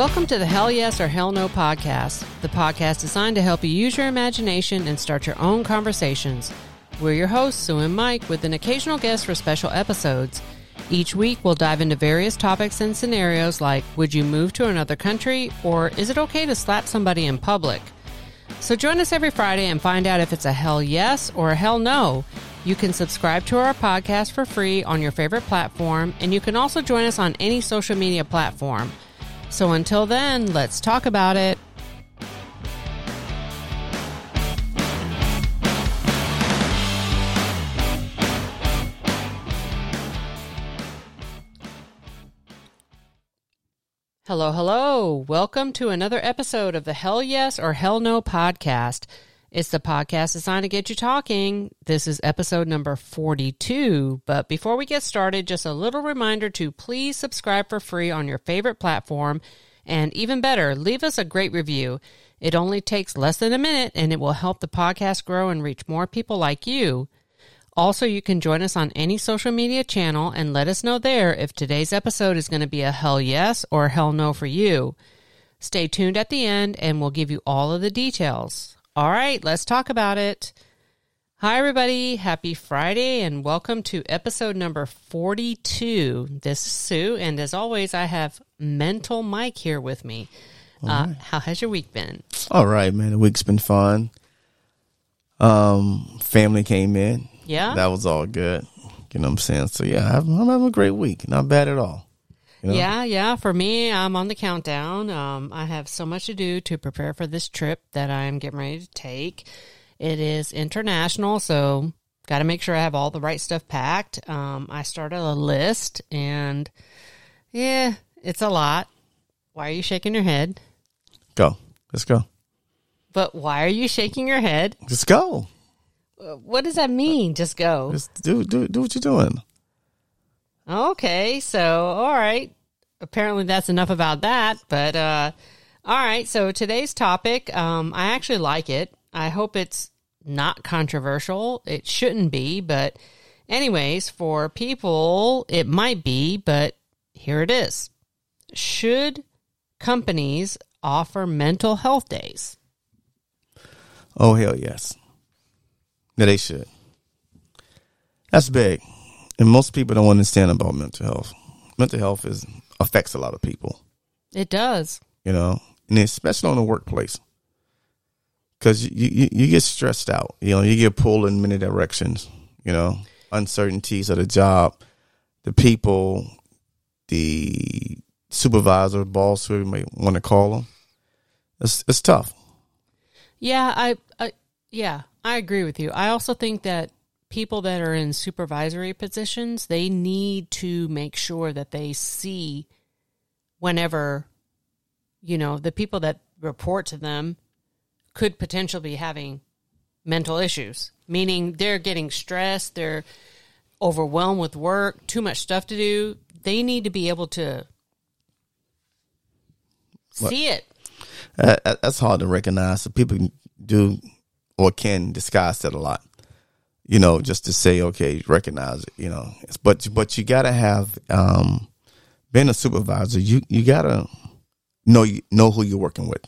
Welcome to the Hell Yes or Hell No podcast, the podcast designed to help you use your imagination and start your own conversations. We're your hosts, Sue and Mike, with an occasional guest for special episodes. Each week, we'll dive into various topics and scenarios like Would you move to another country? or Is it okay to slap somebody in public? So join us every Friday and find out if it's a hell yes or a hell no. You can subscribe to our podcast for free on your favorite platform, and you can also join us on any social media platform. So until then, let's talk about it. Hello, hello. Welcome to another episode of the Hell Yes or Hell No podcast. It's the podcast designed to get you talking. This is episode number 42. But before we get started, just a little reminder to please subscribe for free on your favorite platform. And even better, leave us a great review. It only takes less than a minute and it will help the podcast grow and reach more people like you. Also, you can join us on any social media channel and let us know there if today's episode is going to be a hell yes or hell no for you. Stay tuned at the end and we'll give you all of the details. All right, let's talk about it. Hi, everybody. Happy Friday and welcome to episode number 42. This is Sue, and as always, I have Mental Mike here with me. Uh, How has your week been? All right, man. The week's been fun. Um, family came in. Yeah. That was all good. You know what I'm saying? So yeah, I'm, I'm having a great week. Not bad at all. You know? Yeah, yeah. For me, I'm on the countdown. Um, I have so much to do to prepare for this trip that I'm getting ready to take. It is international, so got to make sure I have all the right stuff packed. Um, I started a list, and yeah, it's a lot. Why are you shaking your head? Go. Let's go. But why are you shaking your head? Let's go. What does that mean? Just go. Just do do do what you're doing. Okay, so all right. Apparently that's enough about that, but uh all right, so today's topic, um I actually like it. I hope it's not controversial. It shouldn't be, but anyways, for people it might be, but here it is. Should companies offer mental health days? Oh hell yes. Yeah, they should. That's big, and most people don't understand about mental health. Mental health is affects a lot of people. It does. you know, and especially on the workplace, because you, you you get stressed out. You know, you get pulled in many directions. You know, uncertainties of the job, the people, the supervisor, boss, whoever you may want to call them. It's it's tough. Yeah, I, I yeah, I agree with you. I also think that people that are in supervisory positions, they need to make sure that they see whenever you know, the people that report to them could potentially be having mental issues, meaning they're getting stressed, they're overwhelmed with work, too much stuff to do. They need to be able to see it. Uh, uh, That's hard to recognize. So people do or can disguise that a lot. You know, just to say, okay, recognize it. You know, but but you got to have um, being a supervisor. You you got to know you know who you're working with.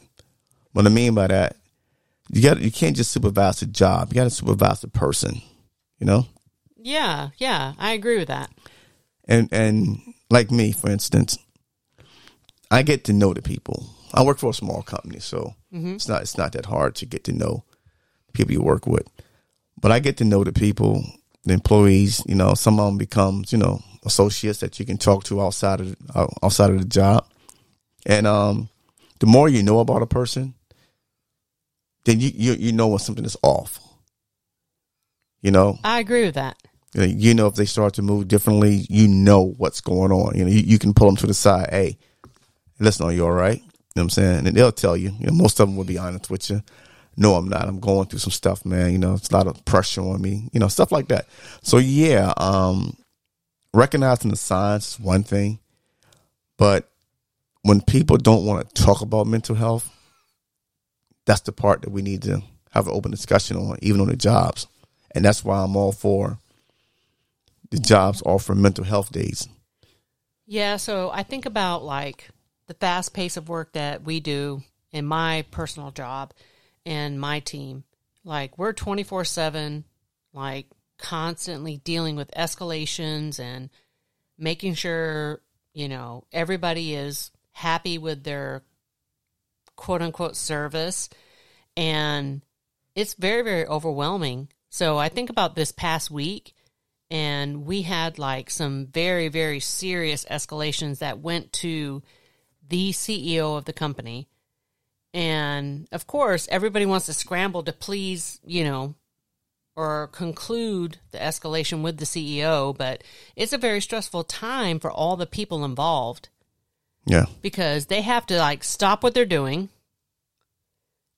What I mean by that, you got you can't just supervise the job. You got to supervise the person. You know, Yeah, yeah, I agree with that. and and like me, for instance, I get to know the people. I work for a small company, so it's not it's not that hard to get to know the people you work with. But I get to know the people, the employees. You know, some of them becomes you know associates that you can talk to outside of uh, outside of the job. And um, the more you know about a person, then you you, you know when something is off. You know, I agree with that. you know, if they start to move differently, you know what's going on. You know, you, you can pull them to the side. Hey, listen, are you all right? You know what I'm saying? And they'll tell you. You know, most of them will be honest with you. No, I'm not. I'm going through some stuff, man. You know, it's a lot of pressure on me. You know, stuff like that. So yeah, um, recognizing the signs is one thing, but when people don't want to talk about mental health, that's the part that we need to have an open discussion on, even on the jobs. And that's why I'm all for the jobs offer mental health days. Yeah, so I think about like the fast pace of work that we do in my personal job and my team, like we're 24 7, like constantly dealing with escalations and making sure, you know, everybody is happy with their quote unquote service. And it's very, very overwhelming. So I think about this past week and we had like some very, very serious escalations that went to the CEO of the company. And of course, everybody wants to scramble to please, you know, or conclude the escalation with the CEO, but it's a very stressful time for all the people involved. Yeah. Because they have to like stop what they're doing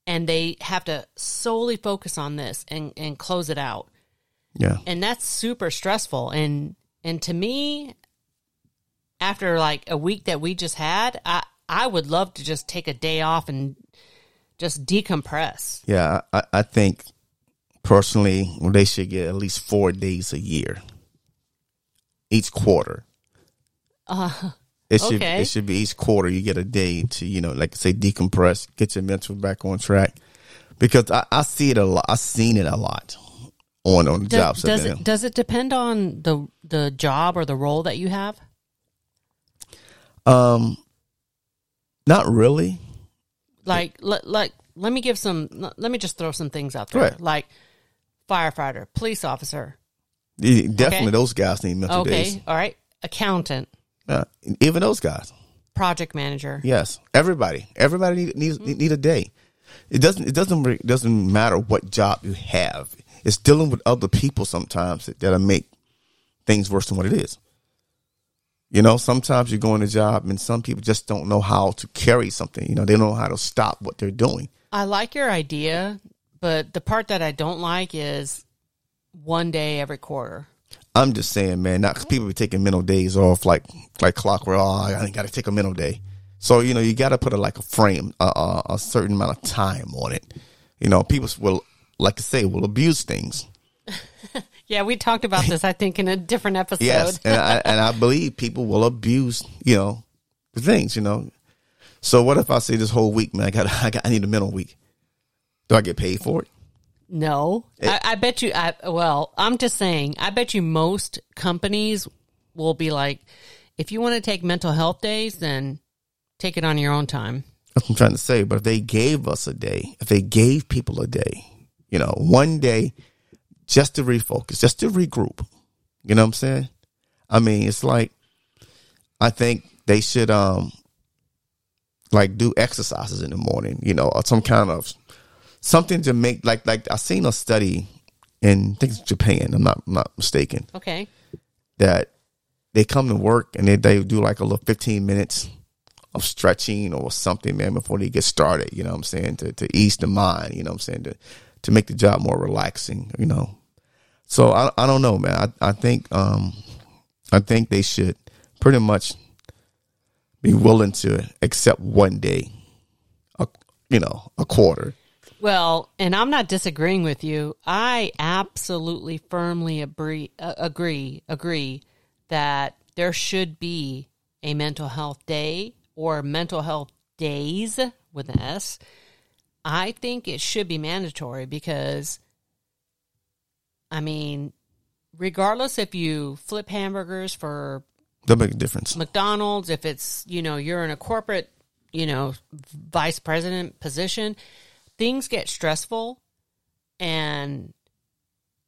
and they have to solely focus on this and, and close it out. Yeah. And that's super stressful. And and to me, after like a week that we just had, I I would love to just take a day off and just decompress. Yeah. I, I think personally, they should get at least four days a year, each quarter. Uh, It should Okay. it should be each quarter you get a day to you know like I say decompress, get your mental back on track, because I, I see it a lot. I've seen it a lot on on the does, jobs. does it does it depend on the the job or the role that you have? Um, not really. Like let, like let me give some let me just throw some things out there. ahead. Like firefighter, police officer. Yeah, Definitely, Okay. those guys need mental Okay, days. all right. Accountant, Uh, even those guys. project manager. Yes, everybody, everybody need, needs need a day. It doesn't. It doesn't. re- Doesn't matter what job you have. It's dealing with other people sometimes that, that'll make things worse than what it is. You know, sometimes you go in a job and some people just don't know how to carry something. You know, they don't know how to stop what they're doing. I like your idea, but the part that I don't like is one day every quarter. I'm just saying, man, not because people be taking mental days off like like clockwork. Oh, I got to take a mental day. So you know, you got to put a like a frame, a, a, a certain amount of time on it. You know, people will, like I say, will abuse things. Yeah, we talked about this, I think, in a different episode. Yes, and I and I believe people will abuse, you know, the things. You know, so what if I say this whole week, man, I got I got I need a mental week. Do I get paid for it? No, eh. I, I bet you. I well, I'm just saying. I bet you most companies will be like, if you want to take mental health days, then take it on your own time. That's what I'm trying to say. But if they gave us a day, if they gave people a day, you know, one day just to refocus, just to regroup, you know what I'm saying? I mean, it's like, I think they should, um, like do exercises in the morning, you know, or some kind of something to make, like, like I seen a study in, I think it's Japan, I'm not, I'm not mistaken, Okay. that they come to work and they, they do like a little 15 minutes of stretching or something, man, before they get started, you know what I'm saying, to, to ease the mind, you know what I'm saying, to, to make the job more relaxing, you know. So I, I don't know, man. I, I think, um, I think they should pretty much be willing to accept one day, a, you know, a quarter. Well, and I'm not disagreeing with you. I absolutely firmly agree, uh, agree, agree that there should be a mental health day or mental health days with an S. I think it should be mandatory because, I mean, regardless if you flip hamburgers for make a difference. McDonald's, if it's, you know, you're in a corporate, you know, vice president position, things get stressful and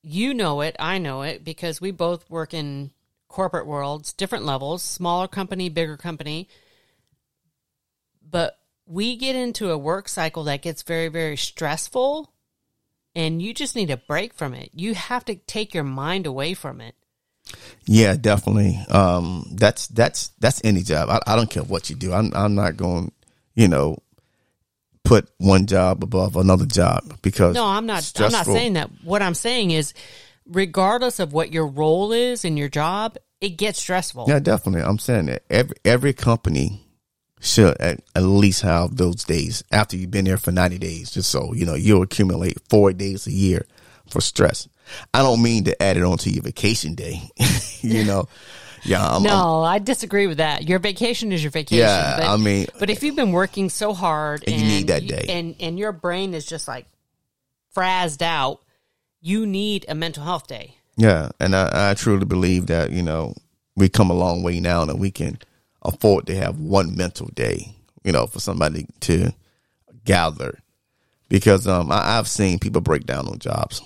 you know it, I know it because we both work in corporate worlds, different levels, smaller company, bigger company. But we get into a work cycle that gets very very stressful and you just need a break from it. You have to take your mind away from it. Yeah, definitely. Um, that's that's that's any job. I, I don't care what you do. I'm I'm not going, you know, put one job above another job because No, I'm not. I'm not saying that. What I'm saying is, regardless of what your role is in your job, it gets stressful. Yeah, definitely. I'm saying that every every company should at, at least have those days after you've been there for 90 days, just so you know you'll accumulate four days a year for stress. I don't mean to add it on to your vacation day, you know. Yeah, I'm, I'm- no, I disagree with that. Your vacation is your vacation. Yeah, but, I mean- but if you've been working so hard And and, you need that you- day. and and your brain is just like frazzed out, you need a mental health day. Yeah, and I, I truly believe that you know we come a long way now, and we can afford to have one mental day. You know, for somebody to gather, because um, I, I've seen people break down on jobs.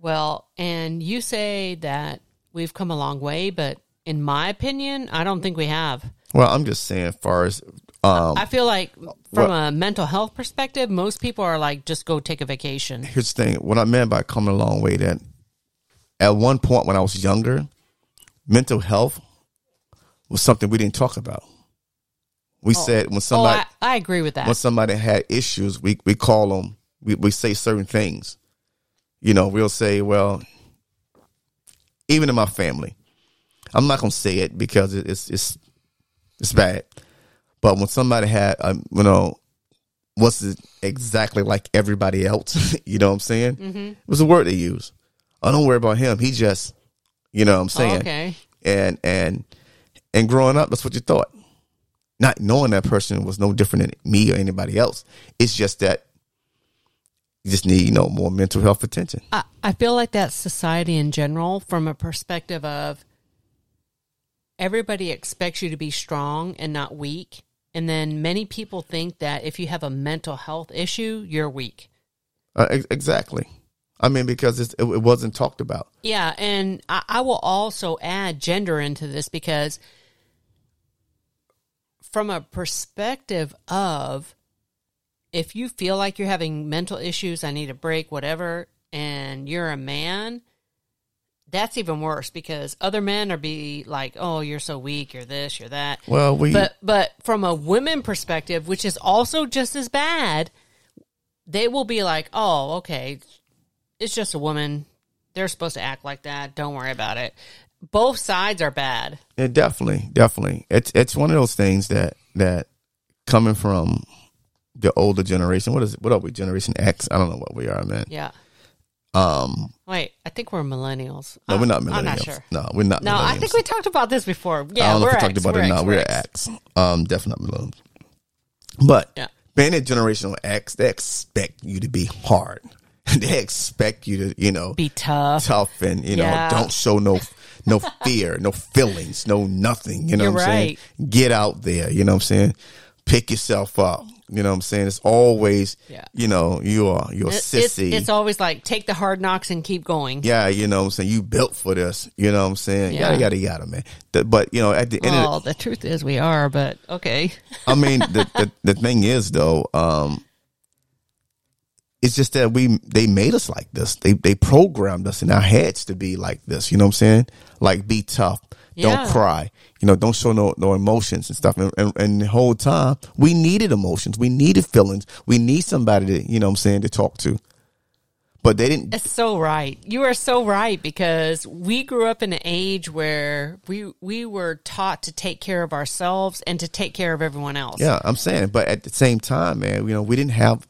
Well, and you say that we've come a long way, but in my opinion, I don't think we have. Well, I'm just saying, as far as um, I feel like from a mental health perspective, most people are like, just go take a vacation. here's the thing: what I meant by coming a long way that at one point when I was younger, mental health was something we didn't talk about. We said when Oh, somebody I, I agree with that. when somebody had issues, we we call them. We we say certain things. You know, we'll say, well, even in my family, I'm not gonna say it because it- it's it's it's bad. But when somebody had, um, you know, was it exactly like everybody else? you know what I'm saying? It was a word they use. Oh, don't worry about him. He just, you know what I'm saying? okay. and and and growing up that's what you thought not knowing that person was no different than me or anybody else it's just that you just need you know more mental health attention I, I feel like that's society in general from a perspective of everybody expects you to be strong and not weak. And then many people think that if you have a mental health issue, you're weak. uh, ex- exactly i mean because it's, it, it wasn't talked about Yeah, and I, I will also add gender into this because, from a perspective of, if you feel like you're having mental issues, I need a break, whatever, and you're a man, that's even worse because other men are be like, "Oh, you're so weak, you're this, you're that." well we But but from a women perspective, which is also just as bad, they will be like, "Oh, okay, it's just a woman. They're supposed to act like that. Don't worry about it." Both sides are bad. Yeah, definitely, definitely. It's it's one of those things that that coming from the older generation. What is it? What are we? Generation X? I don't know what we are, man. Yeah. Um, Wait, I think we're millennials. no, we're not millennials. I'm not sure. No, we're not. No, I think we talked about this before. Yeah, I don't know we're if we X, talked about it X, now. we're We're X. X. Um, definitely not millennials. But Yeah. being a generational X, they expect you to be hard. they expect you to, you know, Be tough. tough and you know Yeah. don't show no no fear no feelings no nothing you know You're what i'm saying get out there you know what i'm saying pick yourself up you know what i'm saying it's always Yeah. you know you are you're It- it's, sissy it's always like take the hard knocks and keep going. yeah you know what i'm saying you built for this you know what i'm saying Yeah. yada yada yada man The- but you know at the end of the, the truth is we are, but okay. I mean, the, the the thing is though, um, it's just that we they made us like this. They they programmed us in our heads to be like this. You know what I'm saying? Like be tough, Yeah. don't cry. You know, don't show no no emotions and stuff. And, and, and the whole time we needed emotions, we needed feelings, we need somebody to you know what I'm saying to talk to. But they didn't. That's so right. You are so right because we grew up in an age where we we were taught to take care of ourselves and to take care of everyone else. Yeah, I'm saying, but at the same time, man, you know, we didn't have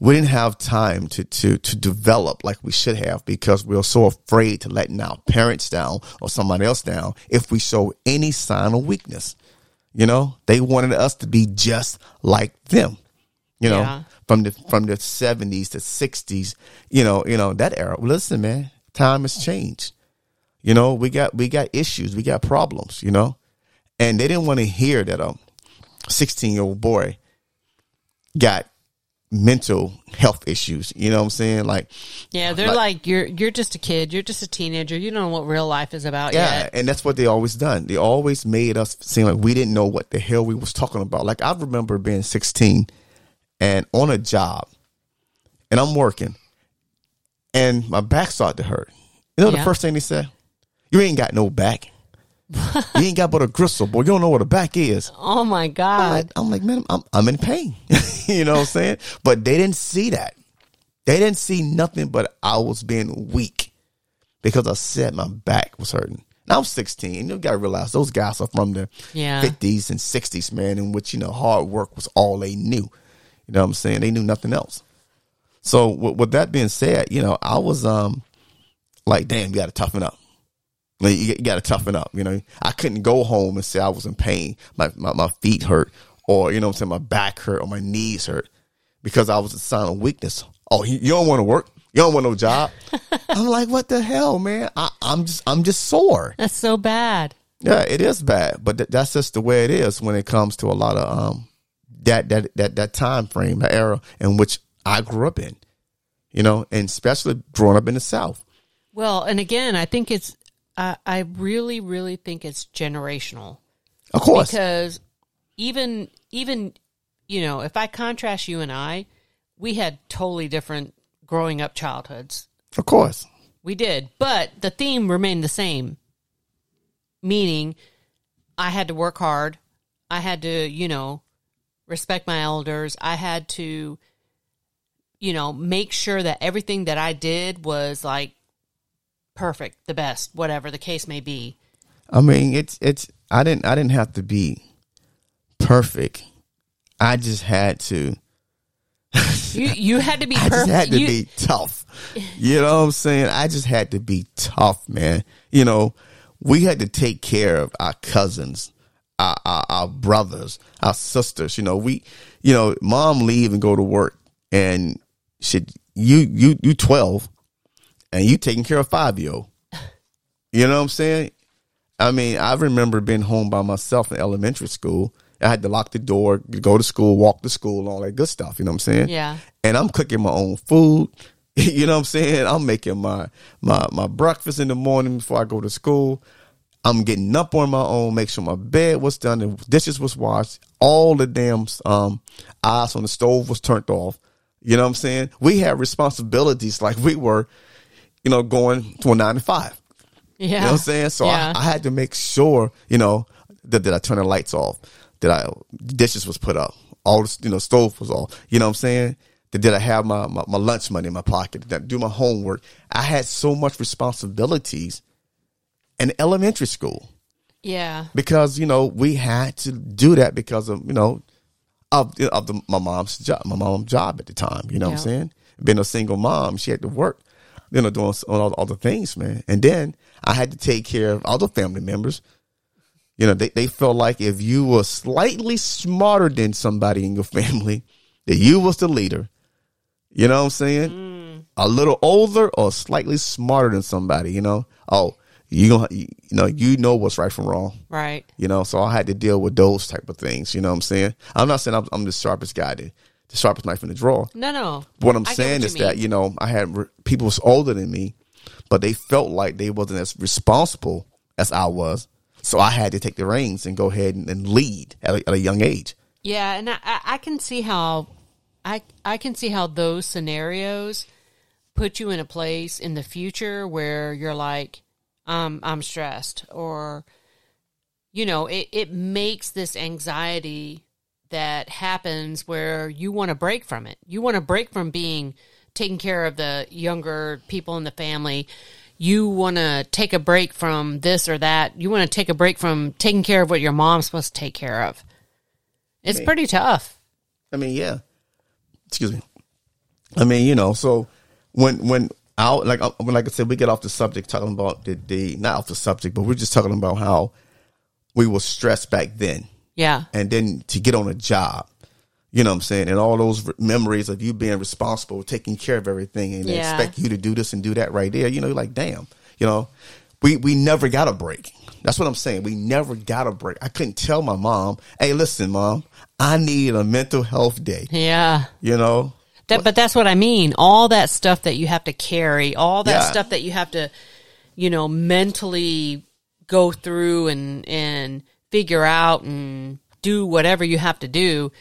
we didn't have time to to to develop like we should have because we were so afraid to letting our parents down or somebody else down if we show any sign of weakness. You know, they wanted us to be just like them. You know, Yeah. from the from the seventies to sixties, you know, you know that era. Listen, man, time has changed. You know, we got we got issues, we got problems. You know, and they didn't want to hear that um, a sixteen year old boy got mental health issues. You know what I'm saying? Like, Yeah, they're like, you're you're just a kid, you're just a teenager, you don't know what real life is about yeah, yet. and that's what they always done. They always made us seem like we didn't know what the hell we was talking about. Like I remember being 16 and on a job, and I'm working, and my back started to hurt. You know Yeah. the first thing they said? You ain't got no back. you ain't got but a gristle, boy. You don't know what a back is. Oh my I'm god. like, I'm like, man, I'm, I'm in pain. you know what I'm saying? But they didn't see that. They didn't see nothing but I was being weak because I said my back was hurting. Now I'm 16. You got to realize those guys are from the Yeah. 50s and 60s, man, in which, you know, hard work was all they knew. You know what I'm saying? They knew nothing else. So with, with that being said, you know, I was um like, damn, you got to toughen up. Like, you, you got to toughen up. You know, I couldn't go home and say I was in pain. My, my my feet hurt, or you know, what I'm saying my back hurt, or my knees hurt, because I was a sign of weakness. Oh, you you don't want to work. You don't want no job. I'm like, what the hell, man? I, I'm just I'm just sore. That's so bad. Yeah, it is bad, but th- that's just the way it is when it comes to a lot of um that that that that time frame, that era in which I grew up in. You know, and especially growing up in the South. Well, and again, I think it's I I really really think it's generational Of course, because even even you know if I contrast you and I, we had totally different growing up childhoods. of course. We did, but the theme remained the same. Meaning, I had to work hard. I had to, you know, respect my elders. I had to, you know, make sure that everything that I did was like perfect, the best, whatever the case may be. I mean, it's it's. I didn't I didn't have to be perfect. I just had to. You you had to be I just had to You- be tough. You know what I'm saying? I just had to be tough, man. You know, we had to take care of our cousins, our, our, our brothers, our sisters. You know, we, you know, mom leave and go to work, and shit, you you you 12, and you taking care of five year old. You know what I'm saying? I mean, I remember being home by myself in elementary school. I had to lock the door, go to school, walk to school, all that good stuff. You know what I'm saying? Yeah. And I'm cooking my own food. You know what I'm saying? I'm making my my my breakfast in the morning before I go to school. I'm getting up on my own, make sure my bed was done, the dishes was washed, all the damn um eyes on the stove was turned off. You know what I'm saying? We had responsibilities like we were, you know, going to a nine to five. yeah. You know what I'm saying? So yeah. I, I had to make sure, you know, that, that I turn the lights off, that I dishes was put up, all the you know stove was off. You know what I'm saying? That did I have my, my, my lunch money in my pocket? Did I do my homework? I had so much responsibilities in elementary school yeah. because you know we had to do that because of you know of of the, my mom's job, my mom's job at the time. You know what I'm saying? Being a single mom, she had to work, you know, doing all, all the things, man. And then I had to take care of other family members. You know, they, they felt like if you were slightly smarter than somebody in your family, that you was the leader. You know what I'm saying? Mm. A little older or slightly smarter than somebody, you know? Oh, you gonna you know, you know what's right from wrong. Right. You know, so I had to deal with those type of things. You know what I'm saying? I'm not saying I'm, I'm the sharpest guy, the, the sharpest knife in the drawer. No, no. What I'm I saying what is that you know I had re- people was older than me, but they felt like they wasn't as responsible as I was. So I had to take the reins and go ahead and, and lead at a, at a young age. Yeah, and I, I I can see how I I can see how those scenarios put you in a place in the future where you're like, um, I'm stressed, or you know, it, it makes this anxiety that happens where you want to break from it. You want to break from being taking care of the younger people in the family. You want to take a break from this or that. You want to take a break from taking care of what your mom's supposed to take care of. It's pretty tough. I mean, yeah. Excuse me. I mean, you know, so when when I like uh, when like I said, we get off the subject talking about the, the not off the subject, but we're just talking about how we were stressed back then, Yeah. and then to get on a job, you know what I'm saying, and all those re- memories of you being responsible, taking care of everything, and they Yeah. expect you to do this and do that right there. You know, you're like damn, you know, we we never got a break. That's what I'm saying. We never got a break. I couldn't tell my mom, "Hey, listen, mom, I need a mental health day." Yeah. You know, That, but that's what I mean. All that stuff that you have to carry, all that Yeah. stuff that you have to, you know, mentally go through and and figure out and do whatever you have to do.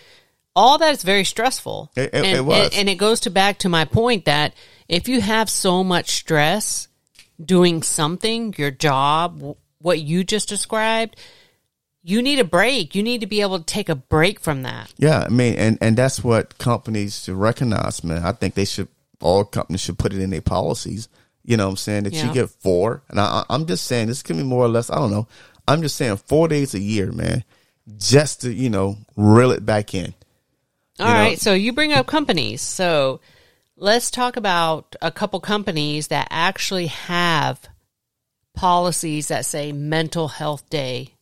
All that is very stressful. It- it- and, it was. and, it goes to back to my point that if you have so much stress doing something, your job, what you just described, you need a break. You need to be able to take a break from that. Yeah, I mean, and and that's what companies should recognize, man. I think they should all companies should put it in their policies. You know what I'm saying? That Yeah. you get four. And I, I'm just saying, this could be more or less, I don't know. I'm just saying four days a year, man, just to, you know, reel it back in. All know- right, so you bring up companies. So let's talk about a couple companies that actually have policies that say mental health day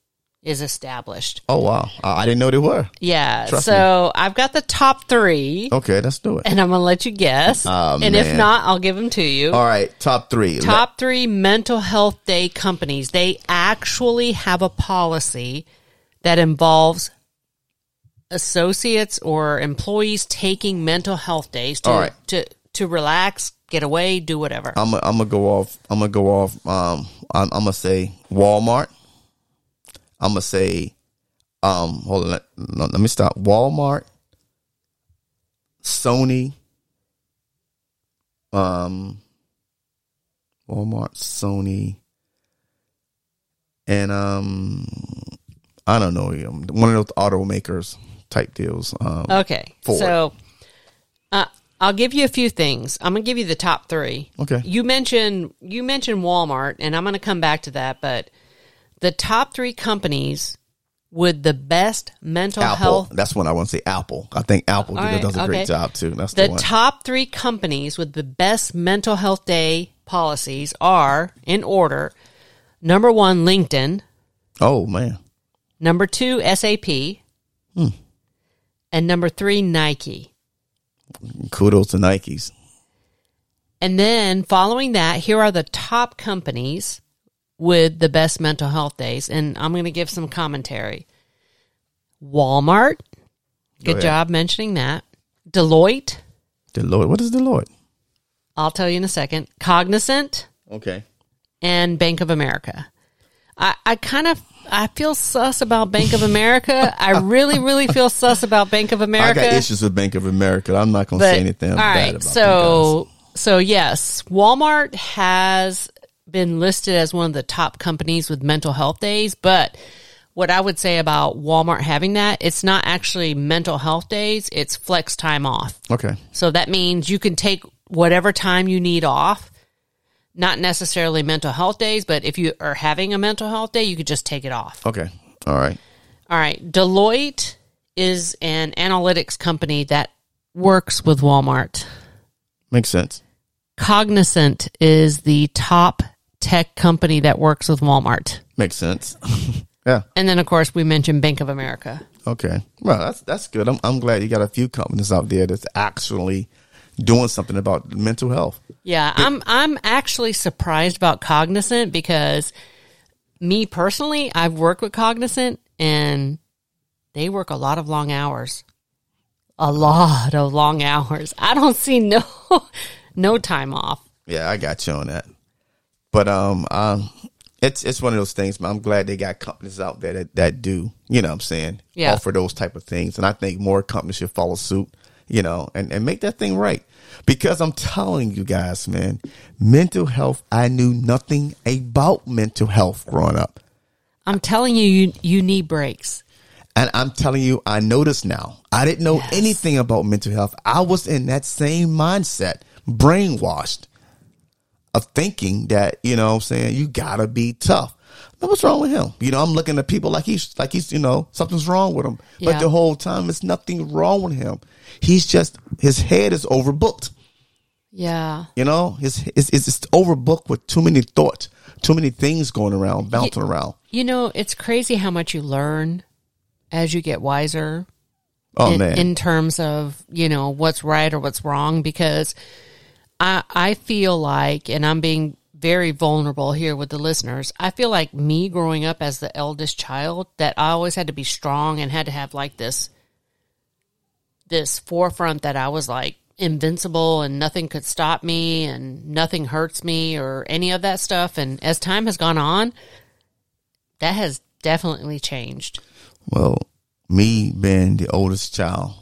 is established. Oh wow, I, I didn't know they were. Yeah. Trust so I've got the top three, Okay, let's do it. and I'm going to let you guess. Oh, and if not, I'll give them to you. All right, top three. top three mental health day companies. They actually have a policy that involves associates or employees taking mental health days to right. to to relax, get away, do whatever. I'm gonna I'm gonna go off. I'm gonna go off. Um, I'm, I'm gonna say Walmart. I'm gonna say, um, hold on. Let, let me stop. Walmart, Sony, um, Walmart, Sony, and um, I don't know, one of those automakers type deals. Um, Okay. Four. So uh, I'll give you a few things. I'm going to give you the top 3. Okay. You mentioned you mentioned Walmart and I'm going to come back to that, but the top 3 companies with the best mental Apple. health That's what I want to say. Apple. I think Apple right, does a great job too. That's the, The one. top three companies with the best mental health day policies are, in order, number one, LinkedIn, oh man. number two, SAP, Hmm. and number three, Nike. Kudos to Nikes. And then following that, here are the top companies with the best mental health days. And I'm going to give some commentary. Walmart. Good ahead. job mentioning that. Deloitte. Deloitte. What is Deloitte? I'll tell you in a second. Cognizant. Okay. and Bank of America. I, I kind of I feel sus about Bank of America. I really, really feel sus about Bank of America. I got issues with Bank of America. I'm not going to say anything all right, so so yes, Walmart has been listed as one of the top companies with mental health days, but what I would say about Walmart having that, it's not actually mental health days, it's flex time off. Okay. So that means you can take whatever time you need off. Not necessarily mental health days, but if you are having a mental health day, you could just take it off. Okay. All right. All right. Deloitte is an analytics company that works with Walmart. Makes sense. Cognizant is the top tech company that works with Walmart. Makes sense. yeah. And then, of course, we mentioned Bank of America. Okay. Well, that's that's good. I'm I'm glad you got a few companies out there that's actually doing something about mental health. Yeah, I'm I'm actually surprised about Cognizant because me personally, I've worked with Cognizant and they work a lot of long hours. A lot of long hours. I don't see no no time off. Yeah, I got you on that. But um, um, it's it's one of those things. Man, I'm glad they got companies out there that, that do, you know, what I'm saying, Yeah. offer those type of things, and I think more companies should follow suit, you know, and and make that thing right. Because I'm telling you guys, man, mental health. I knew nothing about mental health growing up, I'm telling you you you need breaks. and I'm telling you, I know this now. I didn't know Yes. anything about mental health. I was in that same mindset, brainwashed of thinking that, you know what I'm saying, you gotta be tough. But what's wrong with him? You know, I'm looking at people like he's like he's, you know, something's wrong with him. Yeah. But the whole time it's nothing wrong with him. He's just his head is overbooked. Yeah. You know, his it's, it's overbooked with too many thoughts, too many things going around, bouncing around. You know, it's crazy how much you learn as you get wiser. Oh in, man. in terms of you know what's right or what's wrong because I I feel like and I'm being very vulnerable here with the listeners. I feel like me growing up as the eldest child that I always had to be strong and had to have like this this forefront that I was like invincible and nothing could stop me and nothing hurts me or any of that stuff and as time has gone on that has definitely changed. well, me being the oldest child,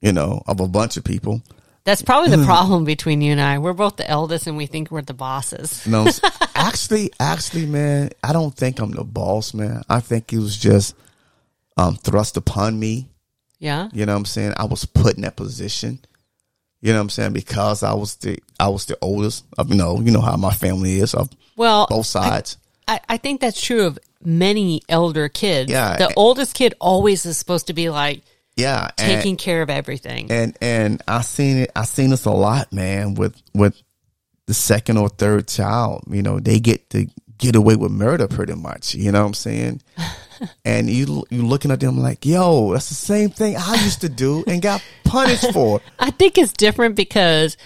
you know, of a bunch of people. That's probably the problem between you and I. We're both the eldest and we think we're the bosses. no, actually, actually, man, I don't think I'm the boss, man. I think it was just um, thrust upon me. Yeah. You know what I'm saying? I was put in that position. You know what I'm saying? Because I was the I was the oldest. Of, you know, you know how my family is of Well, both sides. I, I think that's true of many elder kids. Yeah. The oldest kid always is supposed to be like yeah, and, taking care of everything. and and I seen it. I seen this a lot, man. With with the second or third child, you know, they get to get away with murder pretty much. You know what I'm saying? and you you looking at them like, yo, that's the same thing I used to do and got punished for. I think it's different because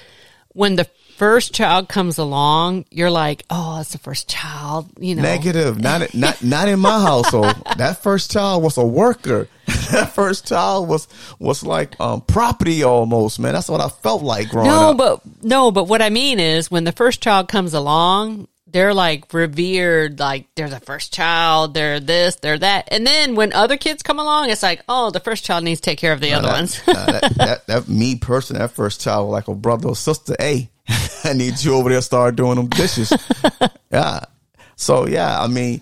when the first child comes along, you're like, oh, it's the first child, you know. Negative. Not not not in my household. that first child was a worker. that first child was was like um property almost, man. That's what I felt like growing no, up. but no, but what I mean is when the first child comes along, they're like revered, like they're the first child, they're this, they're that. And then when other kids come along, it's like, oh, the first child needs to take care of the other that, ones. nah, that, that, that me person, that first child, like a brother or sister. Hey, I need you over there start doing them dishes. yeah. So yeah, I mean,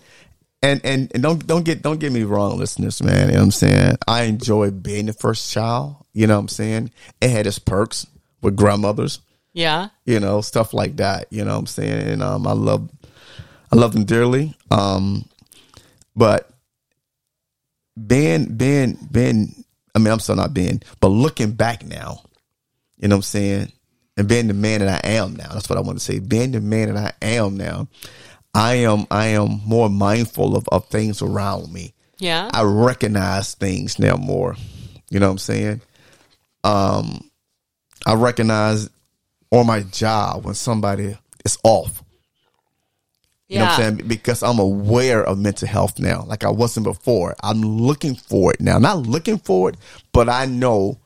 and and and don't don't get don't get me wrong, listeners, man. You know what I'm saying? I enjoy being the first child. You know what I'm saying? It had its perks with grandmothers. yeah. You know, stuff like that. You know what I'm saying? And um, I love I love them dearly. Um, but being being being I mean, I'm still not being, but looking back now, you know what I'm saying? And being the man that I am now. That's what I want to say. Being the man that I am now, I am I am more mindful of, of things around me. Yeah. I recognize things now more. You know what I'm saying? Um, I recognize on my job when somebody is off. You know what I'm saying? Because I'm aware of mental health now, like I wasn't before. I'm looking for it now. Not looking for it, but I know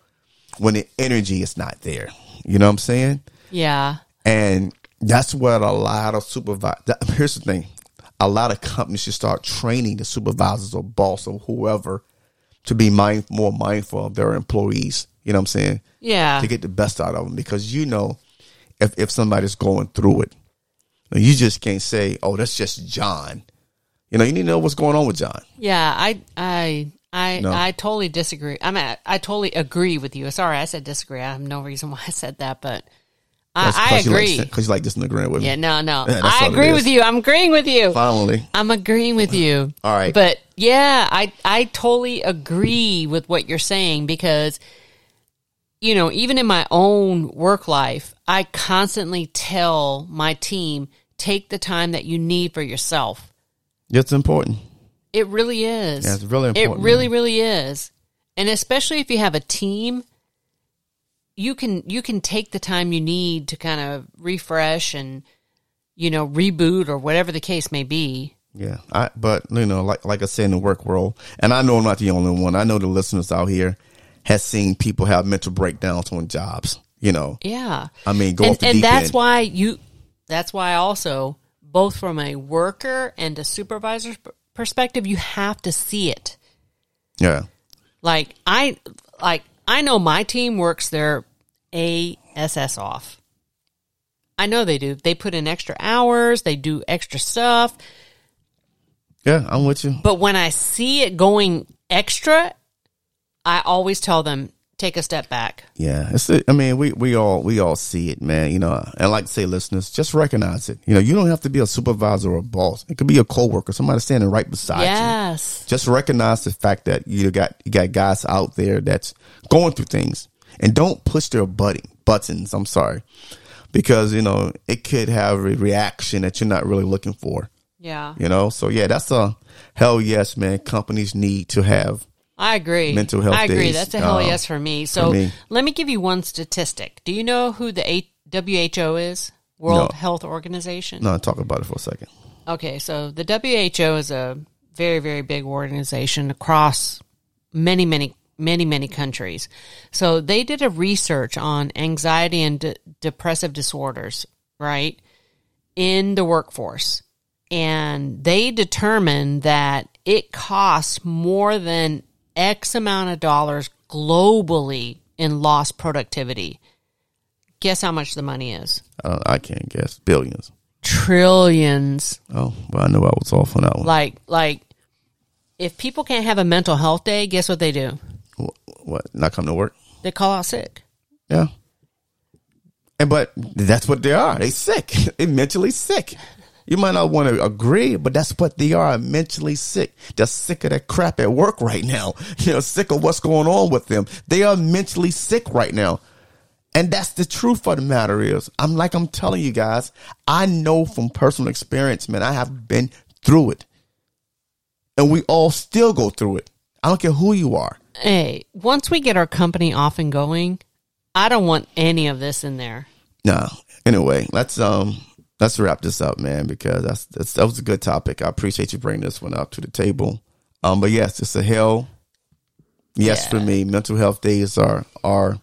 when the energy is not there. You know what I'm saying? Yeah. And that's what a lot of supervisors. Here's the thing: a lot of companies should start training the supervisors or boss or whoever to be mind, more mindful of their employees. You know what I'm saying? Yeah. To get the best out of them, because you know, if if somebody's going through it, you just can't say, "Oh, that's just John." You know, you need to know what's going on with John. Yeah, I I I No. I totally disagree. I mean, I totally agree with you. Sorry, I said disagree. I have no reason why I said that, but I, I agree. because you like disagreeing with me. yeah, no, no. I agree with you. I'm agreeing with you. Finally, I'm agreeing with you. All right. But yeah, I I totally agree with what you're saying because you know, even in my own work life, I constantly tell my team take the time that you need for yourself. it's important. It really is. Yeah, it's really important. It really, really is. And especially if you have a team, you can you can take the time you need to kind of refresh and you know reboot or whatever the case may be. Yeah, I but you know, like like I said in the work world, and I know I'm not the only one. I know the listeners out here has seen people have mental breakdowns on jobs. You know, Yeah. I mean, go and, off the and that's end. why you that's why also both from a worker and a supervisor's perspective you have to see it. Yeah, like i like i know my team works their ass off. I know they do. They put in extra hours. They do extra stuff. Yeah, I'm with you. but when i see it going extra i always tell them take a step back Yeah, it's. I mean, we we all we all see it, man. You know, and like I say, listeners, just recognize it. You know, you don't have to be a supervisor or a boss. It could be a coworker, somebody standing right beside you. yes just recognize the fact that you got you got guys out there that's going through things and don't push their button buttons i'm sorry because you know it could have a reaction that you're not really looking for yeah you know so yeah that's a hell yes man companies need to have I agree. Mental health I agree. days, That's a hell um, yes for me. So me. let me give you one statistic. Do you know who the WHO is? World No. Health Organization. no talk about it for a second Okay, so the WHO is a very, very big organization across many, many, many, many countries. So they did a research on anxiety and de- depressive disorders, right, in the workforce. And they determined that it costs more than X amount of dollars globally in lost productivity. Guess how much the money is? uh, i can't guess billions Trillions. oh well i knew i was off on that one like like if people can't have a mental health day guess what they do Wh- what not come to work they call out sick Yeah. And but that's what they are. They sick. They mentally sick. You might not want to agree, but that's what they are. Mentally sick. They're sick of that crap at work right now. You know, sick of what's going on with them. They are mentally sick right now. And that's the truth of the matter is, I'm like I'm telling you guys, I know from personal experience, man, I have been through it. And we all still go through it. I don't care who you are. Hey, once we get our company off and going, I don't want any of this in there. No. Anyway, let's um let's wrap this up, man, because that's, that's that was a good topic. I appreciate you bringing this one up to the table. Um, but yes, it's a hell. Yes, Yeah. for me, mental health days are are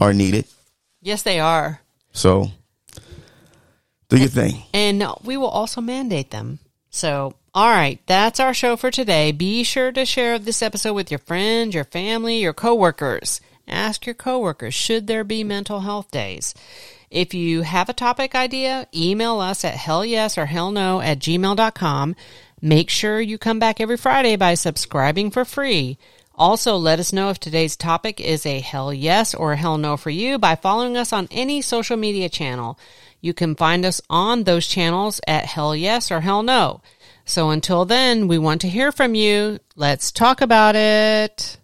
are needed. Yes, they are. So do your thing. And we will also mandate them. So, all right, that's our show for today. Be sure to share this episode with your friends, your family, your coworkers. Ask your coworkers, should there be mental health days? If you have a topic idea, email us at hell yes or hell no at gmail.com. Make sure you come back every Friday by subscribing for free. Also, let us know if today's topic is a hell yes or a hell no for you by following us on any social media channel. You can find us on those channels at hell yes or hell no. So until then, we want to hear from you. Let's talk about it.